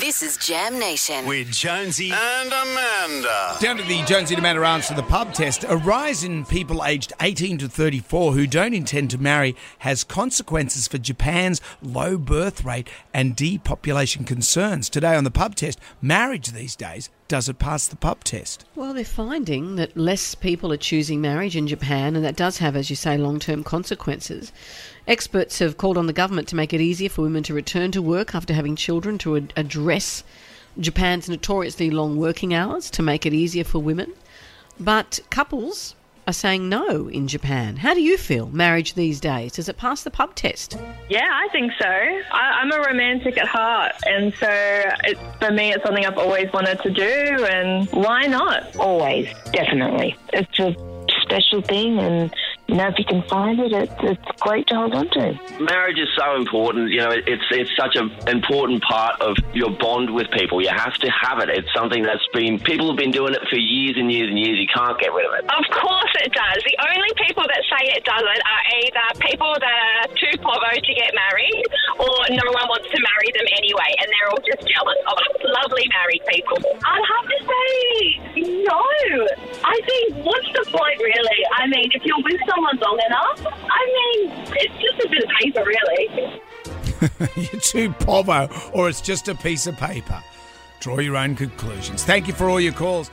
This is Jam Nation. with Jonesy and Amanda. Down to the Jonesy and Amanda answer the pub test. A rise in people aged 18 to 34 who don't intend to marry has consequences for Japan's low birth rate and depopulation concerns. Today on the pub test, marriage these days, does it pass the pub test? Well, they're finding that less people are choosing marriage in Japan, and that does have, as you say, long term consequences. Experts have called on the government to make it easier for women to return to work after having children to ad- address Japan's notoriously long working hours to make it easier for women. But couples are saying no in Japan. How do you feel, marriage these days? Does it pass the pub test? Yeah, I think so. I, I'm a romantic at heart, and so it, for me, it's something I've always wanted to do, and why not? Always, definitely. It's a special thing, and you know, if you can find it, it's, it's great to hold on to. marriage is so important. You know, it- it's it's such an important part of your bond with people. You have to have it. It's something that's been people have been doing it for years and years and years. You can't get rid of it. Of course it does. The only people that say it doesn't are either people that are too povo to get married or no one wants to marry them anyway and they're all just jealous of us lovely married people. I'd have to say no. I what's the point really? I mean, if you're with someone long enough, I mean, it's just a bit of paper really. You're too povo, or it's just a piece of paper. Draw your own conclusions. Thank you for all your calls.